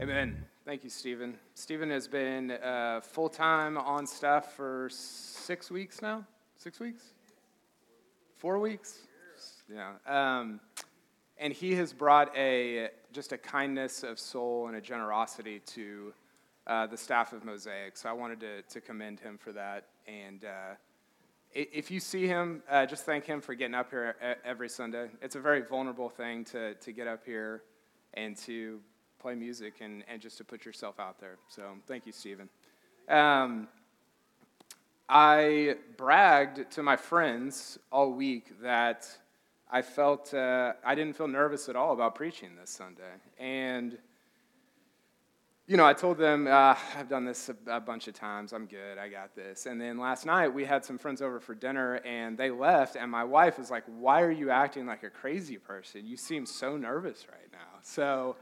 Amen. Thank you, Stephen. Stephen has been uh, full time on staff for six weeks now. Six weeks? Four weeks? Yeah. Um, and he has brought a just a kindness of soul and a generosity to uh, the staff of Mosaic. So I wanted to, to commend him for that. And uh, if you see him, uh, just thank him for getting up here every Sunday. It's a very vulnerable thing to, to get up here and to play music and, and just to put yourself out there. So thank you, Stephen. Um, I bragged to my friends all week that I felt uh, I didn't feel nervous at all about preaching this Sunday. And, you know, I told them, uh, I've done this a, a, bunch of times. I'm good. I got this. And then last night we had some friends over for dinner and they left. And my wife was like, Why are you acting like a crazy person? You seem so nervous right now. So,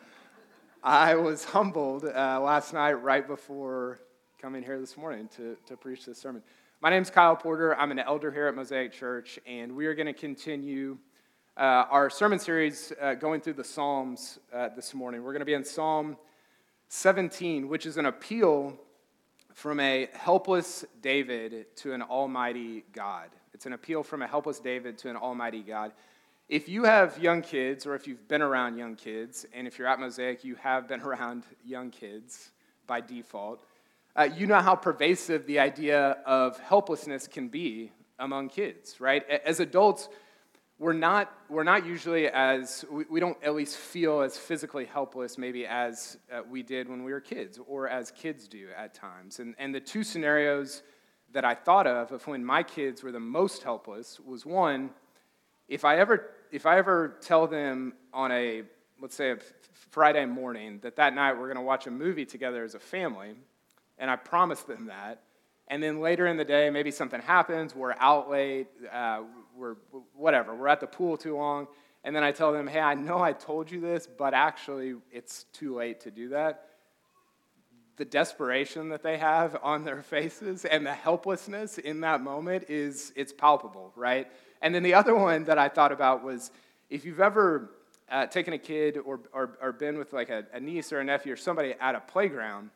I was humbled uh, last night right before coming here this morning to, to preach this sermon. My name is Kyle Porter. I'm an elder here at Mosaic Church, and we are going to continue uh, our sermon series uh, going through the Psalms uh, this morning. We're going to be in Psalm 17, which is an appeal from a helpless David to an almighty God. It's an appeal from a helpless David to an almighty God. If you have young kids, or if you've been around young kids, and if you're at Mosaic, you have been around young kids by default, uh, you know how pervasive the idea of helplessness can be among kids, right? As adults, we're not, we're not usually as, we, we don't at least feel as physically helpless maybe as uh, we did when we were kids, or as kids do at times. And, and the two scenarios that I thought of of when my kids were the most helpless was one, if I ever if I ever tell them on a, let's say, a Friday morning that that night we're going to watch a movie together as a family, and I promise them that, and then later in the day, maybe something happens, we're out late, uh, we're whatever, we're at the pool too long, and then I tell them, hey, I know I told you this, but actually it's too late to do that. The desperation that they have on their faces and the helplessness in that moment is it's palpable, right? And then the other one that I thought about was if you've ever uh, taken a kid or, or, or been with like a, a, niece or a nephew or somebody at a playground,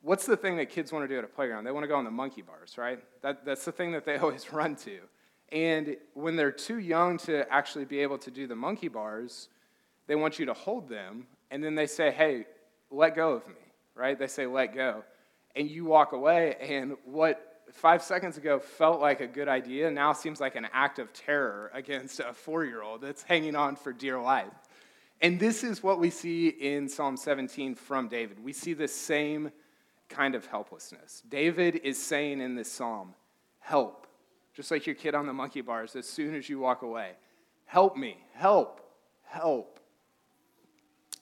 what's the thing that kids want to do at a playground? They want to go on the monkey bars, right? That, that's the thing that they always run to. And when they're too young to actually be able to do the monkey bars, they want you to hold them, and then they say, hey, let go of me, right? They say, let go. And you walk away, and what five seconds ago felt like a good idea now seems like an act of terror against a four year old that's hanging on for dear life. And this is what we see in Psalm 17 from David. We see the same kind of helplessness. David is saying in this psalm, Help. Just like your kid on the monkey bars as soon as you walk away. Help me. Help. Help.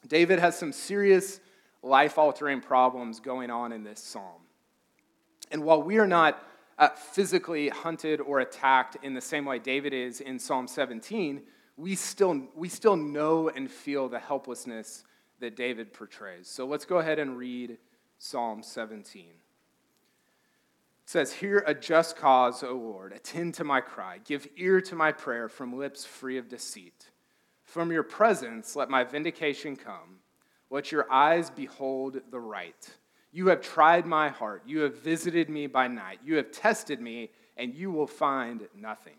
David has some serious life altering problems going on in this psalm. And while we are not uh, physically hunted or attacked in the same way David is in Psalm 17, we still, we still know and feel the helplessness that David portrays. So let's go ahead and read Psalm 17. It says, Hear a just cause, O Lord. Attend to my cry. Give ear to my prayer from lips free of deceit. From your presence, let my vindication come. Let your eyes behold the right. You have tried my heart. You have visited me by night. You have tested me, and you will find nothing.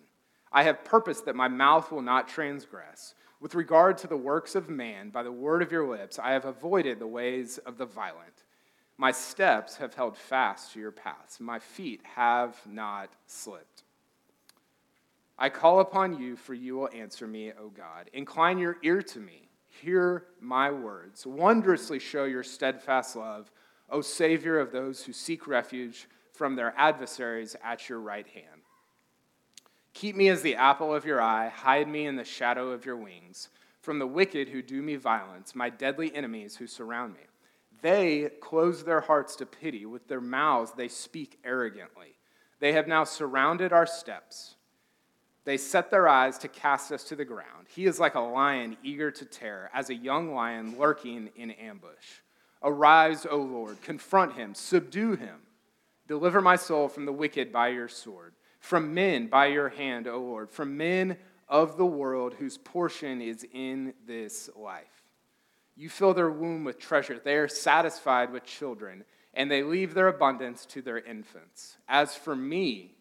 I have purposed that my mouth will not transgress. With regard to the works of man, by the word of your lips, I have avoided the ways of the violent. My steps have held fast to your paths. My feet have not slipped. I call upon you, for you will answer me, O God. Incline your ear to me. Hear my words. Wondrously show your steadfast love O Savior of those who seek refuge from their adversaries at your right hand. Keep me as the apple of your eye, hide me in the shadow of your wings, from the wicked who do me violence, my deadly enemies who surround me. They close their hearts to pity, with their mouths they speak arrogantly. They have now surrounded our steps. They set their eyes to cast us to the ground. He is like a lion eager to tear, as a young lion lurking in ambush. Arise, O Lord, confront him, subdue him. Deliver my soul from the wicked by your sword, from men by your hand, O Lord, from men of the world whose portion is in this life. You fill their womb with treasure. They are satisfied with children, and they leave their abundance to their infants. As for me,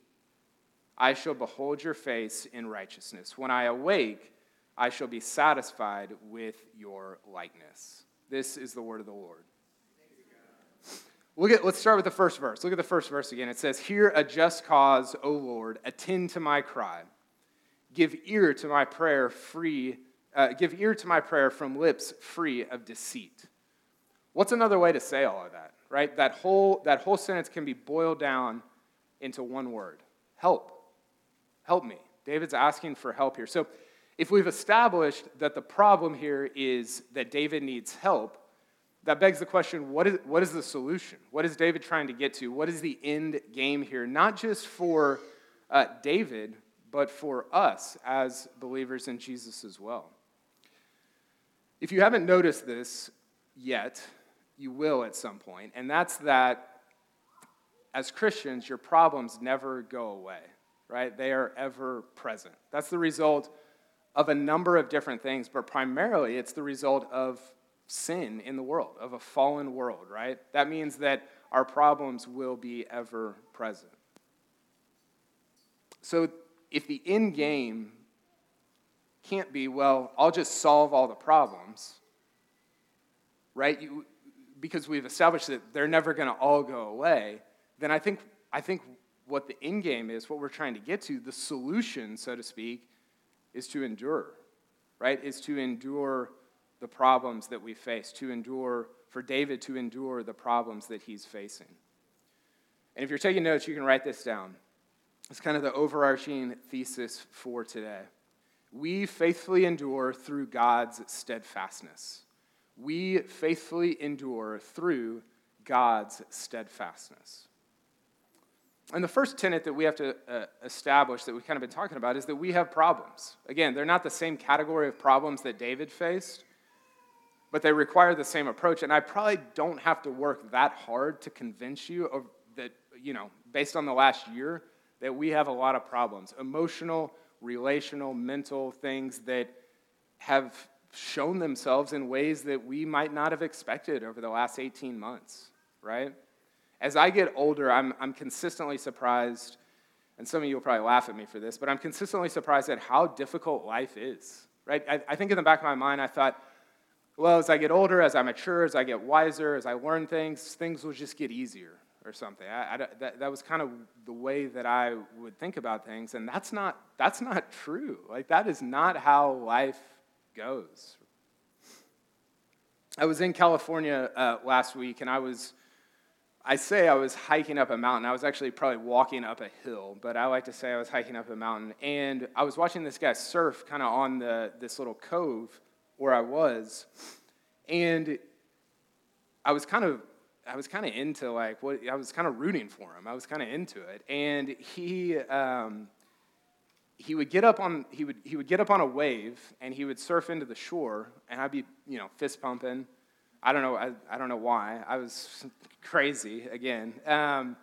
I shall behold your face in righteousness. When I awake, I shall be satisfied with your likeness. This is the word of the Lord. Look at, let's start with the first verse. Look at the first verse again. It says, Hear a just cause, O Lord, attend to my cry. Give ear to my prayer free, uh, give ear to my prayer from lips free of deceit. What's another way to say all of that, right? That whole, that whole sentence can be boiled down into one word help. Help me. David's asking for help here. So if we've established that the problem here is that David needs help, that begs the question what is, what is the solution? What is David trying to get to? What is the end game here? Not just for uh, David, but for us as believers in Jesus as well. If you haven't noticed this yet, you will at some point, and that's that as Christians, your problems never go away, right? They are ever present. That's the result of a number of different things, but primarily it's the result of sin in the world, of a fallen world, right? That means that our problems will be ever present. So if the end game can't be, well, I'll just solve all the problems, right? You, because we've established that they're never going to all go away, then I think, I think what the end game is, what we're trying to get to, the solution, so to speak, is to endure, right? Is to endure the problems that we face, to endure, for David to endure the problems that he's facing. And if you're taking notes, you can write this down. It's kind of the overarching thesis for today. We faithfully endure through God's steadfastness. We faithfully endure through God's steadfastness. And the first tenet that we have to uh, establish that we've kind of been talking about is that we have problems. Again, they're not the same category of problems that David faced, but they require the same approach. And I probably don't have to work that hard to convince you of that, you know, based on the last year, that we have a lot of problems emotional, relational, mental things that have shown themselves in ways that we might not have expected over the last 18 months, right? As I get older, I'm, I'm consistently surprised, and some of you will probably laugh at me for this, but I'm consistently surprised at how difficult life is, right? I, I think in the back of my mind, I thought, well, as I get older, as I mature, as I get wiser, as I learn things, things will just get easier or something. I, I, that, that was kind of the way that I would think about things, and that's not, that's not true. Like, that is not how life goes. I was in California uh, last week, and I was, I say I was hiking up a mountain. I was actually probably walking up a hill, but I like to say I was hiking up a mountain. And I was watching this guy surf kind of on the, this little cove where I was, and I was kind of I was kind of into like what I was kind of rooting for him. I was kind of into it, and he um, he would get up on he would he would get up on a wave and he would surf into the shore, and I'd be you know fist pumping. I don't know I, I don't know why I was crazy again. Um,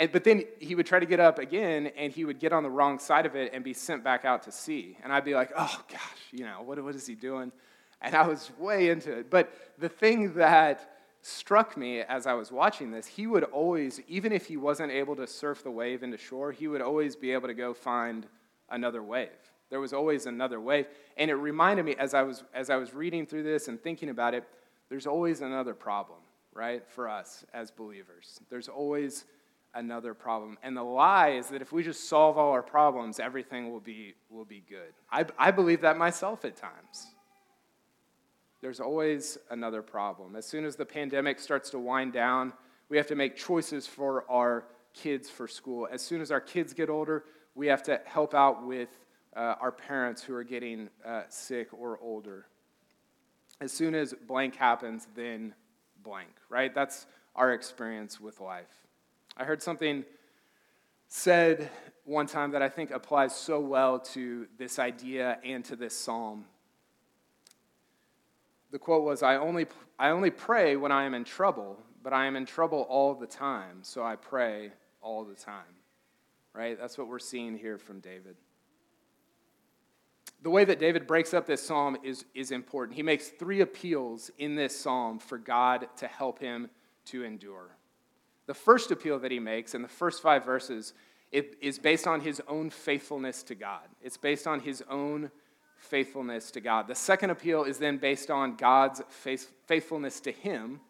and, but then he would try to get up again, and he would get on the wrong side of it and be sent back out to sea. And I'd be like, oh gosh, you know what what is he doing? and I was way into it. But the thing that struck me as I was watching this, he would always, even if he wasn't able to surf the wave into shore, he would always be able to go find another wave. There was always another wave. And it reminded me as I was as I was reading through this and thinking about it, there's always another problem, right? For us as believers. There's always another problem. And the lie is that if we just solve all our problems, everything will be will be good. I, I believe that myself at times there's always another problem. As soon as the pandemic starts to wind down, we have to make choices for our kids for school. As soon as our kids get older, we have to help out with uh, our parents who are getting uh, sick or older. As soon as blank happens, then blank, right? That's our experience with life. I heard something said one time that I think applies so well to this idea and to this psalm the quote was I only, I only pray when I am in trouble, but I am in trouble all the time, so I pray all the time. Right? That's what we're seeing here from David. the way that David breaks up this psalm is, is important. He makes three appeals in this psalm for God to help him to endure. The first appeal that he makes in the first five verses it is based on his own faithfulness to God. It's based on his own faithfulness to God. The second appeal is then based on God's faithfulness to him.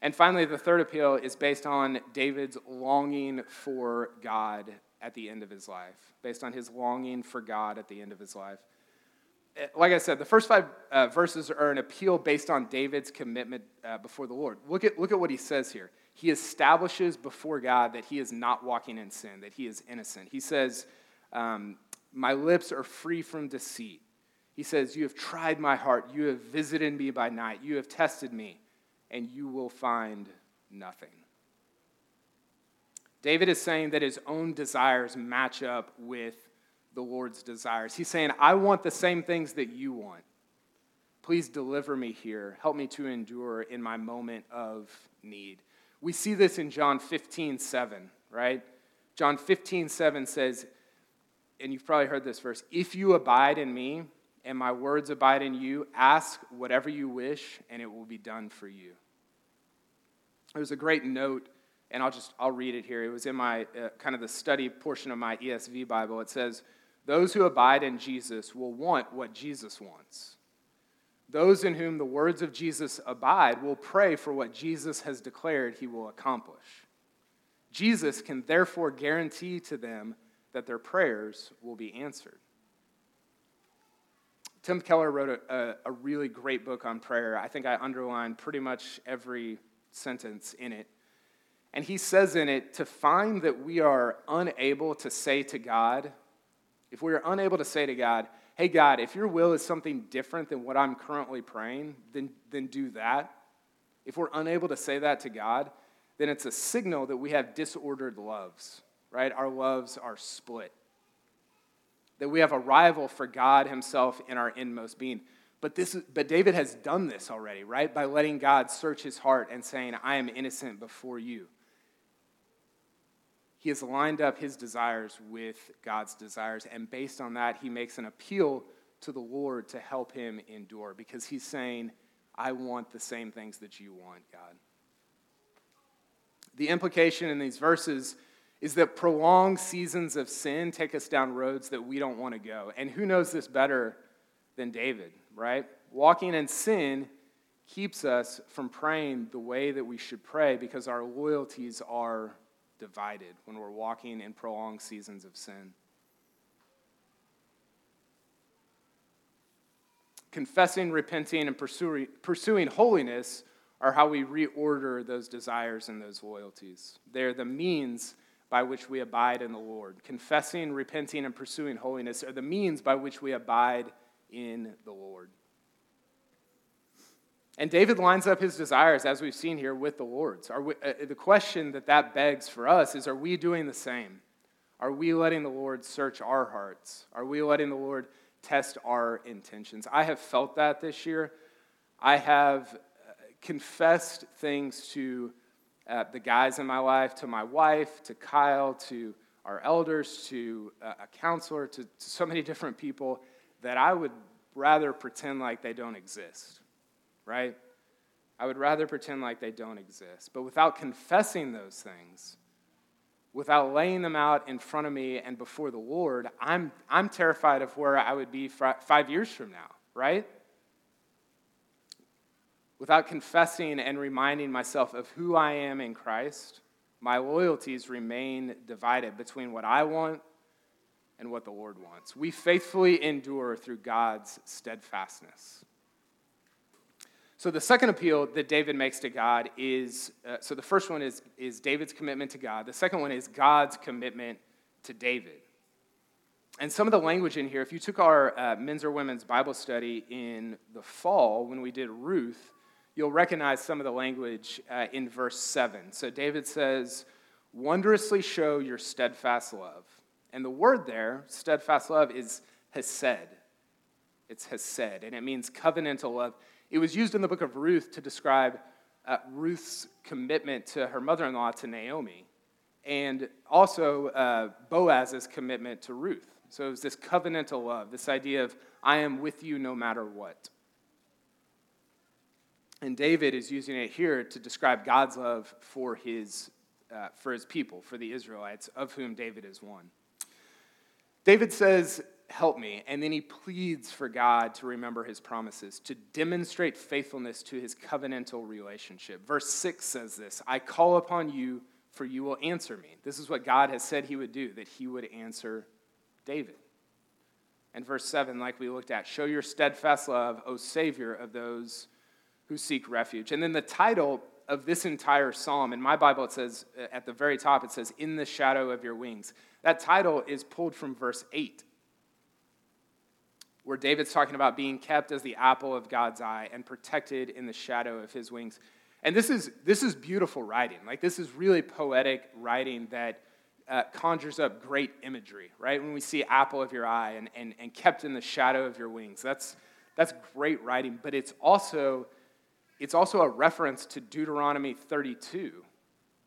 And finally, the third appeal is based on David's longing for God at the end of his life, based on his longing for God at the end of his life. Eh, like I said, the first five uh, verses are an appeal based on David's commitment uh, before the Lord. Look at, look at what he says here. He establishes before God that he is not walking in sin, that he is innocent. He says, um, My lips are free from deceit. He says, You have tried my heart. You have visited me by night. You have tested me, and you will find nothing. David is saying that his own desires match up with the Lord's desires. He's saying, I want the same things that you want. Please deliver me here. Help me to endure in my moment of need. We see this in John 15, 7, right? John 15, 7 says, and you've probably heard this verse if you abide in me and my words abide in you, ask whatever you wish and it will be done for you. There's a great note and I'll just I'll read it here. It was in my uh, kind of the study portion of my ESV Bible. It says, "Those who abide in Jesus will want what Jesus wants. Those in whom the words of Jesus abide will pray for what Jesus has declared he will accomplish. Jesus can therefore guarantee to them that their prayers will be answered." Tim Keller wrote a, a, a really great book on prayer. I think I underlined pretty much every sentence in it. And he says in it to find that we are unable to say to God, if we are unable to say to God, hey, God, if your will is something different than what I'm currently praying, then, then do that. If we're unable to say that to God, then it's a signal that we have disordered loves, right? Our loves are split. That we have a rival for God Himself in our inmost being. But, this, but David has done this already, right? By letting God search his heart and saying, I am innocent before you he has lined up his desires with God's desires. And based on that, he makes an appeal to the Lord to help him endure because he's saying, I want the same things that you want, God. The implication in these verses is that prolonged seasons of sin take us down roads that we don't want to go. And who knows this better than David, right? Walking in sin keeps us from praying the way that we should pray because our loyalties are divided when we're walking in prolonged seasons of sin. Confessing, repenting, and pursuing, holiness are how we reorder those desires and those loyalties. They're the means by which we abide in the Lord. Confessing, repenting, and pursuing holiness are the means by which we abide in the Lord. And David lines up his desires, as we've seen here, with the Lord's. We, uh, the question that that begs for us is are we doing the same? Are we letting the Lord search our hearts? Are we letting the Lord test our intentions? I have felt that this year. I have uh, confessed things to uh, the guys in my life, to my wife, to Kyle, to our elders, to uh, a counselor, to, to so many different people that I would rather pretend like they don't exist right? I would rather pretend like they don't exist. But without confessing those things, without laying them out in front of me and before the Lord, I'm, I'm terrified of where I would be five years from now, right? Without confessing and reminding myself of who I am in Christ, my loyalties remain divided between what I want and what the Lord wants. We faithfully endure through God's steadfastness. So the second appeal that David makes to God is uh, so the first one is, is David's commitment to God. The second one is God's commitment to David. And some of the language in here, if you took our uh, men's or women's Bible study in the fall when we did Ruth, you'll recognize some of the language uh, in verse 7. So David says, Wondrously show your steadfast love. And the word there, steadfast love, is hesed. It's hesed, and it means covenantal love. It was used in the book of Ruth to describe uh, Ruth's commitment to her mother in law, to Naomi, and also uh, Boaz's commitment to Ruth. So it was this covenantal love, this idea of, I am with you no matter what. And David is using it here to describe God's love for his, uh, for his people, for the Israelites, of whom David is one. David says, Help me. And then he pleads for God to remember his promises, to demonstrate faithfulness to his covenantal relationship. Verse 6 says this I call upon you, for you will answer me. This is what God has said he would do, that he would answer David. And verse 7, like we looked at, show your steadfast love, O Savior of those who seek refuge. And then the title of this entire psalm, in my Bible, it says uh, at the very top, it says, In the shadow of your wings. That title is pulled from verse 8, where David's talking about being kept as the apple of God's eye and protected in the shadow of his wings. And this is, this is beautiful writing. Like, this is really poetic writing that uh, conjures up great imagery, right? When we see apple of your eye and, and, and kept in the shadow of your wings, that's, that's great writing, but it's also, it's also a reference to Deuteronomy 32.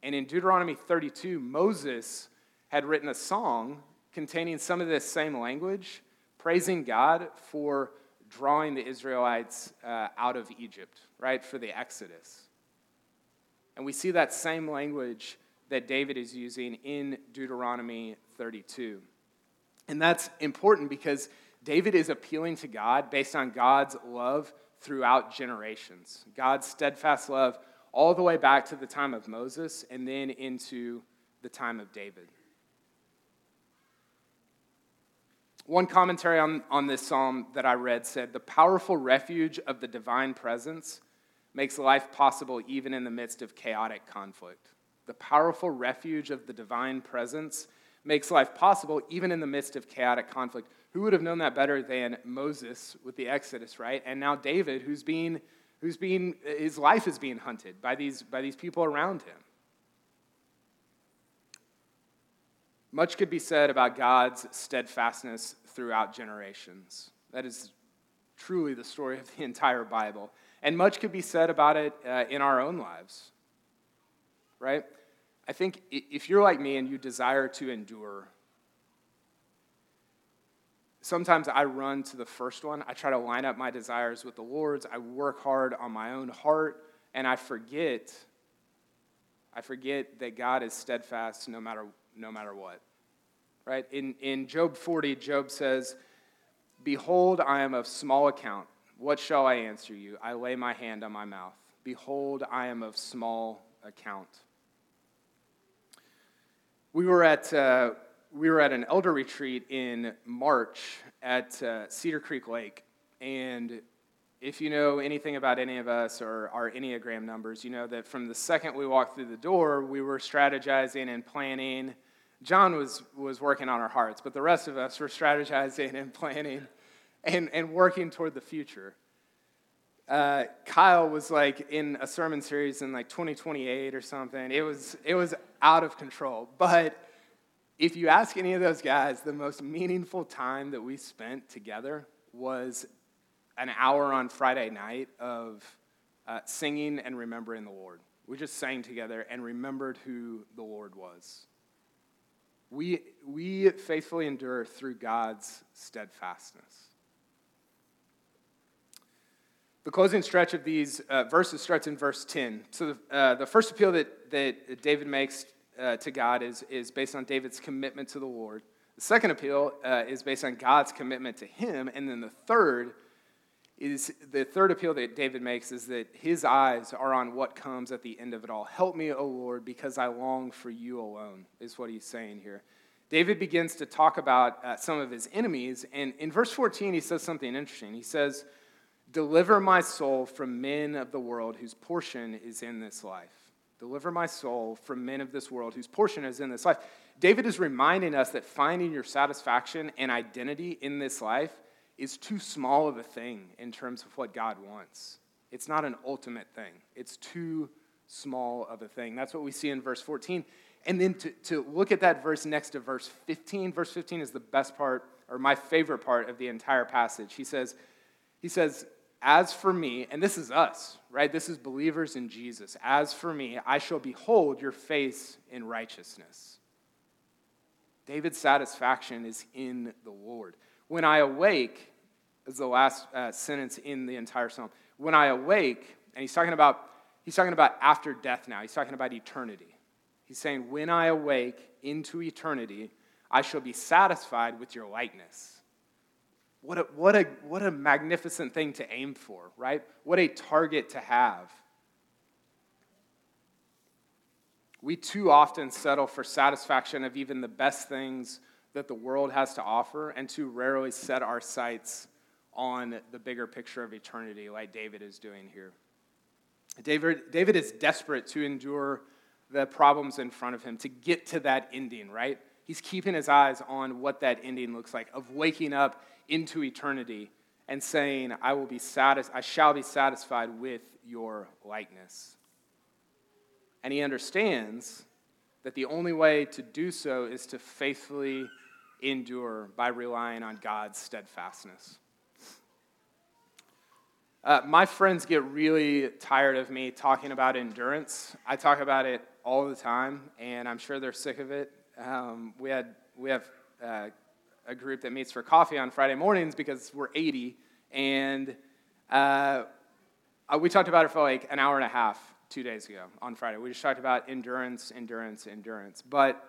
And in Deuteronomy 32, Moses had written a song containing some of this same language, praising God for drawing the Israelites uh, out of Egypt, right, for the Exodus. And we see that same language that David is using in Deuteronomy 32. And that's important because David is appealing to God based on God's love throughout generations. God's steadfast love all the way back to the time of Moses and then into the time of David. One commentary on, on this psalm that I read said The powerful refuge of the divine presence makes life possible even in the midst of chaotic conflict the powerful refuge of the divine presence, makes life possible even in the midst of chaotic conflict. Who would have known that better than Moses with the Exodus, right? And now David, who's being, who's being his life is being hunted by these, by these people around him. Much could be said about God's steadfastness throughout generations. That is truly the story of the entire Bible. And much could be said about it uh, in our own lives right? I think if you're like me and you desire to endure, sometimes I run to the first one. I try to line up my desires with the Lord's. I work hard on my own heart, and I forget. I forget that God is steadfast no matter, no matter what. Right? In, in Job 40, Job says, Behold, I am of small account. What shall I answer you? I lay my hand on my mouth. Behold, I am of small account. We were at, uh, we were at an elder retreat in March at uh, Cedar Creek Lake. And if you know anything about any of us or our Enneagram numbers, you know that from the second we walked through the door, we were strategizing and planning. John was, was working on our hearts, but the rest of us were strategizing and planning and, and working toward the future. Uh, Kyle was like in a sermon series in like 2028 or something. It was, it was out of control. But if you ask any of those guys, the most meaningful time that we spent together was an hour on Friday night of uh, singing and remembering the Lord. We just sang together and remembered who the Lord was. We, we faithfully endure through God's steadfastness. The closing stretch of these uh, verses starts in verse 10. So the, uh, the first appeal that, that David makes uh, to God is, is based on David's commitment to the Lord. The second appeal uh, is based on God's commitment to him. And then the third is the third appeal that David makes is that his eyes are on what comes at the end of it all. Help me, O Lord, because I long for you alone, is what he's saying here. David begins to talk about uh, some of his enemies. And in verse 14, he says something interesting. He says, Deliver my soul from men of the world whose portion is in this life. Deliver my soul from men of this world whose portion is in this life. David is reminding us that finding your satisfaction and identity in this life is too small of a thing in terms of what God wants. It's not an ultimate thing, it's too small of a thing. That's what we see in verse 14. And then to, to look at that verse next to verse 15, verse 15 is the best part, or my favorite part of the entire passage. He says, he says, as for me, and this is us, right? This is believers in Jesus. As for me, I shall behold your face in righteousness. David's satisfaction is in the Lord. When I awake, is the last uh, sentence in the entire psalm. When I awake, and he's talking about he's talking about after death now. He's talking about eternity. He's saying, "When I awake into eternity, I shall be satisfied with your likeness." What a, what a, what a magnificent thing to aim for, right? What a target to have. We too often settle for satisfaction of even the best things that the world has to offer, and too rarely set our sights on the bigger picture of eternity, like David is doing here. David, David is desperate to endure the problems in front of him, to get to that ending, right? He's keeping his eyes on what that ending looks like, of waking up into eternity and saying, I will be satis- I shall be satisfied with your likeness. And he understands that the only way to do so is to faithfully endure by relying on God's steadfastness. Uh, my friends get really tired of me talking about endurance. I talk about it all the time, and I'm sure they're sick of it. Um, we, had, we have uh, a group that meets for coffee on Friday mornings because we're 80, and uh, we talked about it for like an hour and a half two days ago on Friday. We just talked about endurance, endurance, endurance. But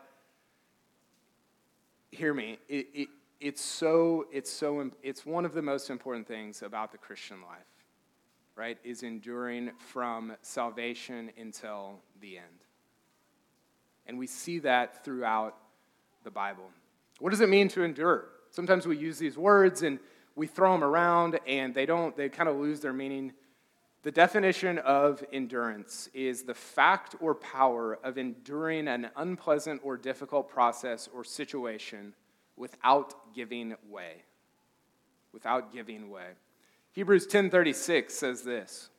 hear me, it, it, it's so, it's so, it's one of the most important things about the Christian life, right? Is enduring from salvation until the end. And we see that throughout the Bible. What does it mean to endure? Sometimes we use these words and we throw them around and they don't, they kind of lose their meaning. The definition of endurance is the fact or power of enduring an unpleasant or difficult process or situation without giving way. Without giving way. Hebrews 10:36 says this: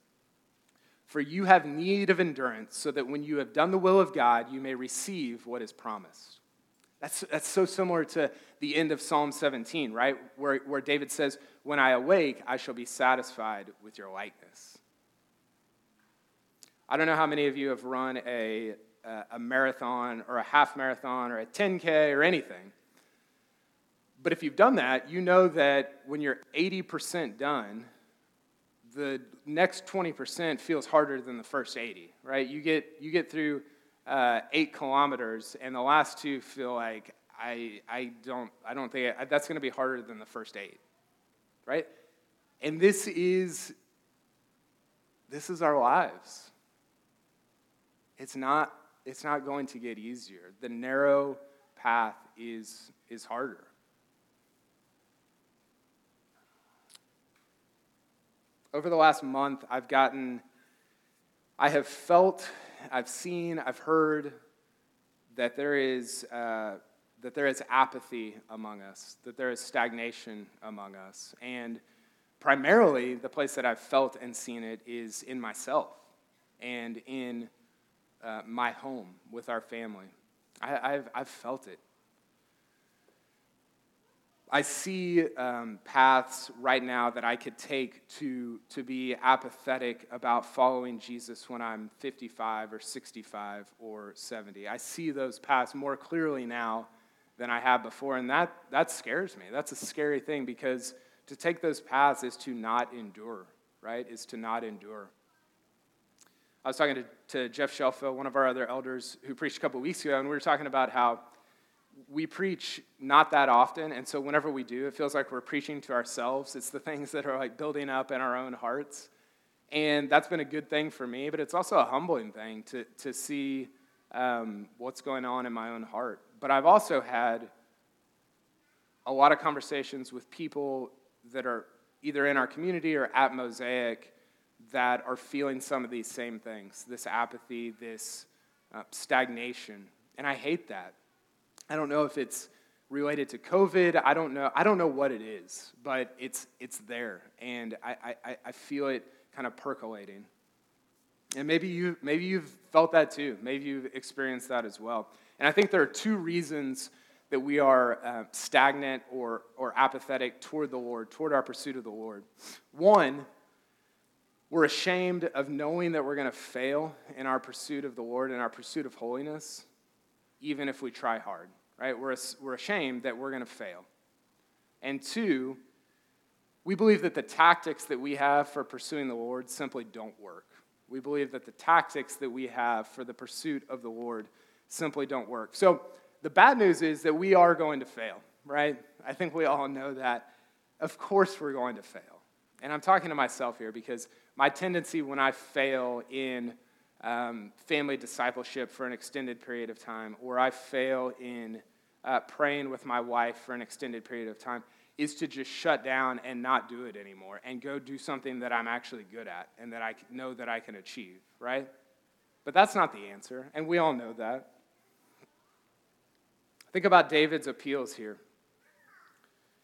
For you have need of endurance so that when you have done the will of God, you may receive what is promised. That's, that's so similar to the end of Psalm 17, right? Where, where David says, When I awake, I shall be satisfied with your likeness. I don't know how many of you have run a, a marathon or a half marathon or a 10K or anything. But if you've done that, you know that when you're 80% done, the next 20% feels harder than the first 80, right? You get, you get through uh, eight kilometers, and the last two feel like I, I don't I don't think I, that's going to be harder than the first eight, right? And this is this is our lives. It's not it's not going to get easier. The narrow path is is harder. Over the last month, I've gotten I have felt I've seen, I've heard that there is, uh, that there is apathy among us, that there is stagnation among us. And primarily, the place that I've felt and seen it is in myself and in uh, my home with our family. I, have I've felt it. I see um, paths right now that I could take to, to be apathetic about following Jesus when I'm 55 or 65 or 70. I see those paths more clearly now than I have before, and that, that scares me. That's a scary thing because to take those paths is to not endure, right? Is to not endure. I was talking to, to Jeff Shelfield, one of our other elders who preached a couple weeks ago, and we were talking about how we preach not that often, and so whenever we do, it feels like we're preaching to ourselves. It's the things that are like building up in our own hearts. And that's been a good thing for me, but it's also a humbling thing to, to see um, what's going on in my own heart. But I've also had a lot of conversations with people that are either in our community or at Mosaic that are feeling some of these same things this apathy, this uh, stagnation. And I hate that. I don't know if it's related to COVID. I don't know. I don't know what it is, but it's it's there, and I, I, I feel it kind of percolating. And maybe you maybe you've felt that too. Maybe you've experienced that as well. And I think there are two reasons that we are uh, stagnant or or apathetic toward the Lord, toward our pursuit of the Lord. One, we're ashamed of knowing that we're going to fail in our pursuit of the Lord and our pursuit of holiness even if we try hard, right? We're, we're ashamed that we're going to fail. And two, we believe that the tactics that we have for pursuing the Lord simply don't work. We believe that the tactics that we have for the pursuit of the Lord simply don't work. So the bad news is that we are going to fail, right? I think we all know that. Of course, we're going to fail. And I'm talking to myself here because my tendency when I fail in um, family discipleship for an extended period of time, or I fail in uh, praying with my wife for an extended period of time, is to just shut down and not do it anymore and go do something that I'm actually good at and that I know that I can achieve, right? But that's not the answer, and we all know that. Think about David's appeals here.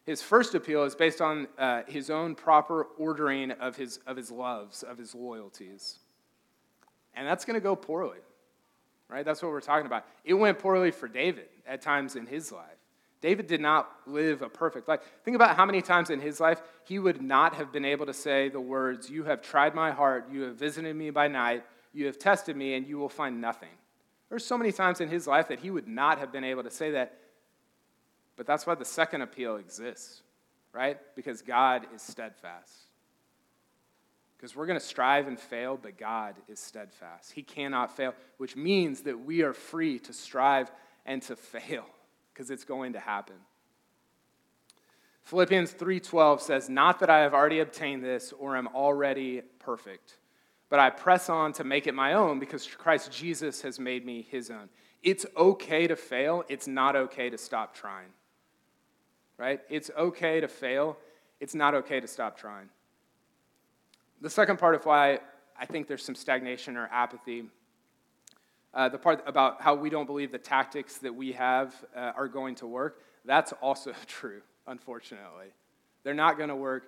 His first appeal is based on uh, his own proper ordering of his, of his loves, of his loyalties. And that's going to go poorly, right? That's what we're talking about. It went poorly for David at times in his life. David did not live a perfect life. Think about how many times in his life he would not have been able to say the words, You have tried my heart, you have visited me by night, you have tested me, and you will find nothing. There's so many times in his life that he would not have been able to say that. But that's why the second appeal exists, right? Because God is steadfast. Because we're going to strive and fail, but God is steadfast. He cannot fail, which means that we are free to strive and to fail because it's going to happen. Philippians 3:12 says, "Not that I have already obtained this or am already perfect, but I press on to make it my own because Christ Jesus has made me his own." It's okay to fail, it's not okay to stop trying. Right? It's okay to fail, it's not okay to stop trying. The second part of why I think there's some stagnation or apathy uh, the part about how we don't believe the tactics that we have uh, are going to work, that's also true, unfortunately. They're not going to work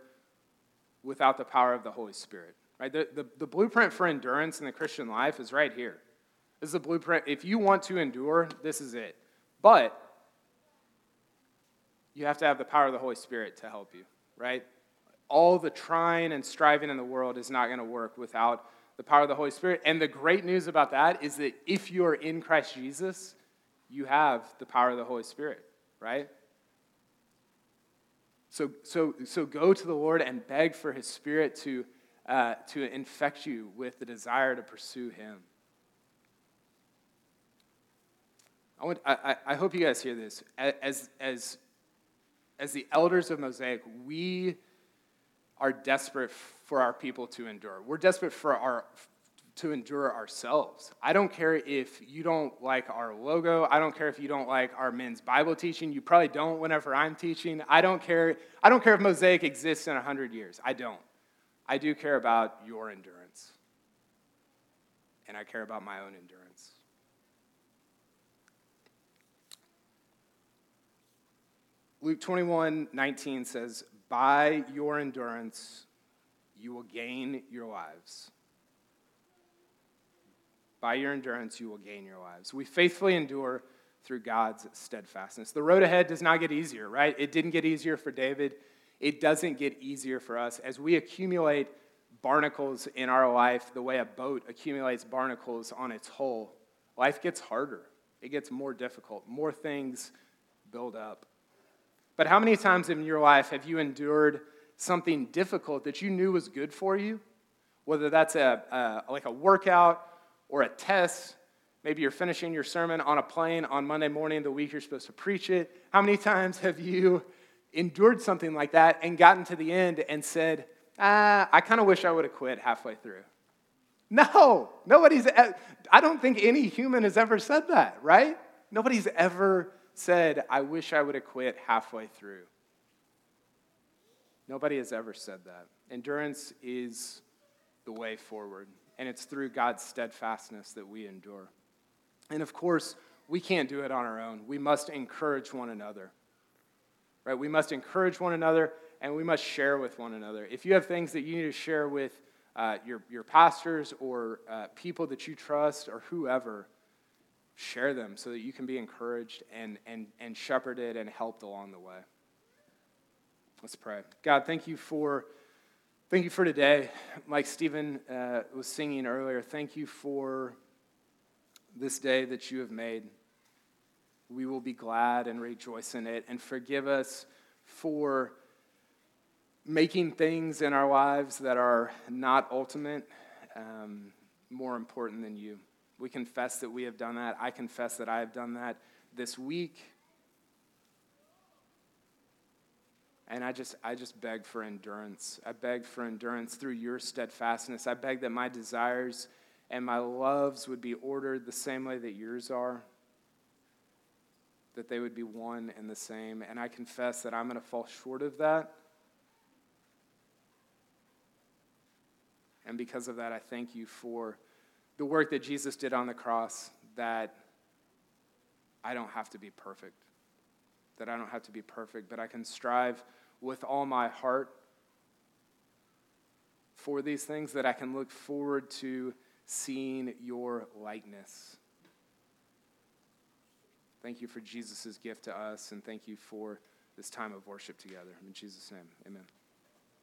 without the power of the Holy Spirit. Right? The, the, the blueprint for endurance in the Christian life is right here. This is the blueprint. If you want to endure, this is it. But you have to have the power of the Holy Spirit to help you, right? All the trying and striving in the world is not going to work without the power of the Holy Spirit. And the great news about that is that if you are in Christ Jesus, you have the power of the Holy Spirit, right? So, so, so go to the Lord and beg for his Spirit to, uh, to infect you with the desire to pursue him. I, want, I, I hope you guys hear this. As, as, as the elders of Mosaic, we are desperate for our people to endure. We're desperate for our to endure ourselves. I don't care if you don't like our logo. I don't care if you don't like our men's Bible teaching. You probably don't whenever I'm teaching. I don't care. I don't care if Mosaic exists in 100 years. I don't. I do care about your endurance. And I care about my own endurance. Luke 21 19 says, By your endurance, you will gain your lives. By your endurance, you will gain your lives. We faithfully endure through God's steadfastness. The road ahead does not get easier, right? It didn't get easier for David. It doesn't get easier for us. As we accumulate barnacles in our life, the way a boat accumulates barnacles on its hull, life gets harder. It gets more difficult. More things build up. But how many times in your life have you endured something difficult that you knew was good for you, whether that's a, a, like a workout or a test. Maybe you're finishing your sermon on a plane on Monday morning, the week you're supposed to preach it. How many times have you endured something like that and gotten to the end and said, ah, I kind of wish I would have quit halfway through? No, nobody's, I don't think any human has ever said that, right? Nobody's ever said, I wish I would have quit halfway through. Nobody has ever said that. Endurance is the way forward, and it's through God's steadfastness that we endure. And of course, we can't do it on our own. We must encourage one another. Right? We must encourage one another and we must share with one another. If you have things that you need to share with uh, your, your pastors or uh, people that you trust or whoever, share them so that you can be encouraged and, and, and shepherded and helped along the way. Let's pray. God, thank you for thank you for today. Like Stephen uh, was singing earlier, thank you for this day that you have made. we will be glad and rejoice in it. And forgive us for making things in our lives that are not ultimate um, more important than you. We confess that we have done that. I confess that I have done that this week. And I just, I just beg for endurance. I beg for endurance through your steadfastness. I beg that my desires and my loves would be ordered the same way that yours are, that they would be one and the same. And I confess that I'm going to fall short of that. And because of that, I thank you for the work that Jesus did on the cross, that I don't have to be perfect. That I don't have to be perfect, but I can strive with all my heart for these things, that I can look forward to seeing your likeness. Thank you for Jesus' gift to us, and thank you for this time of worship together. In Jesus' name, amen.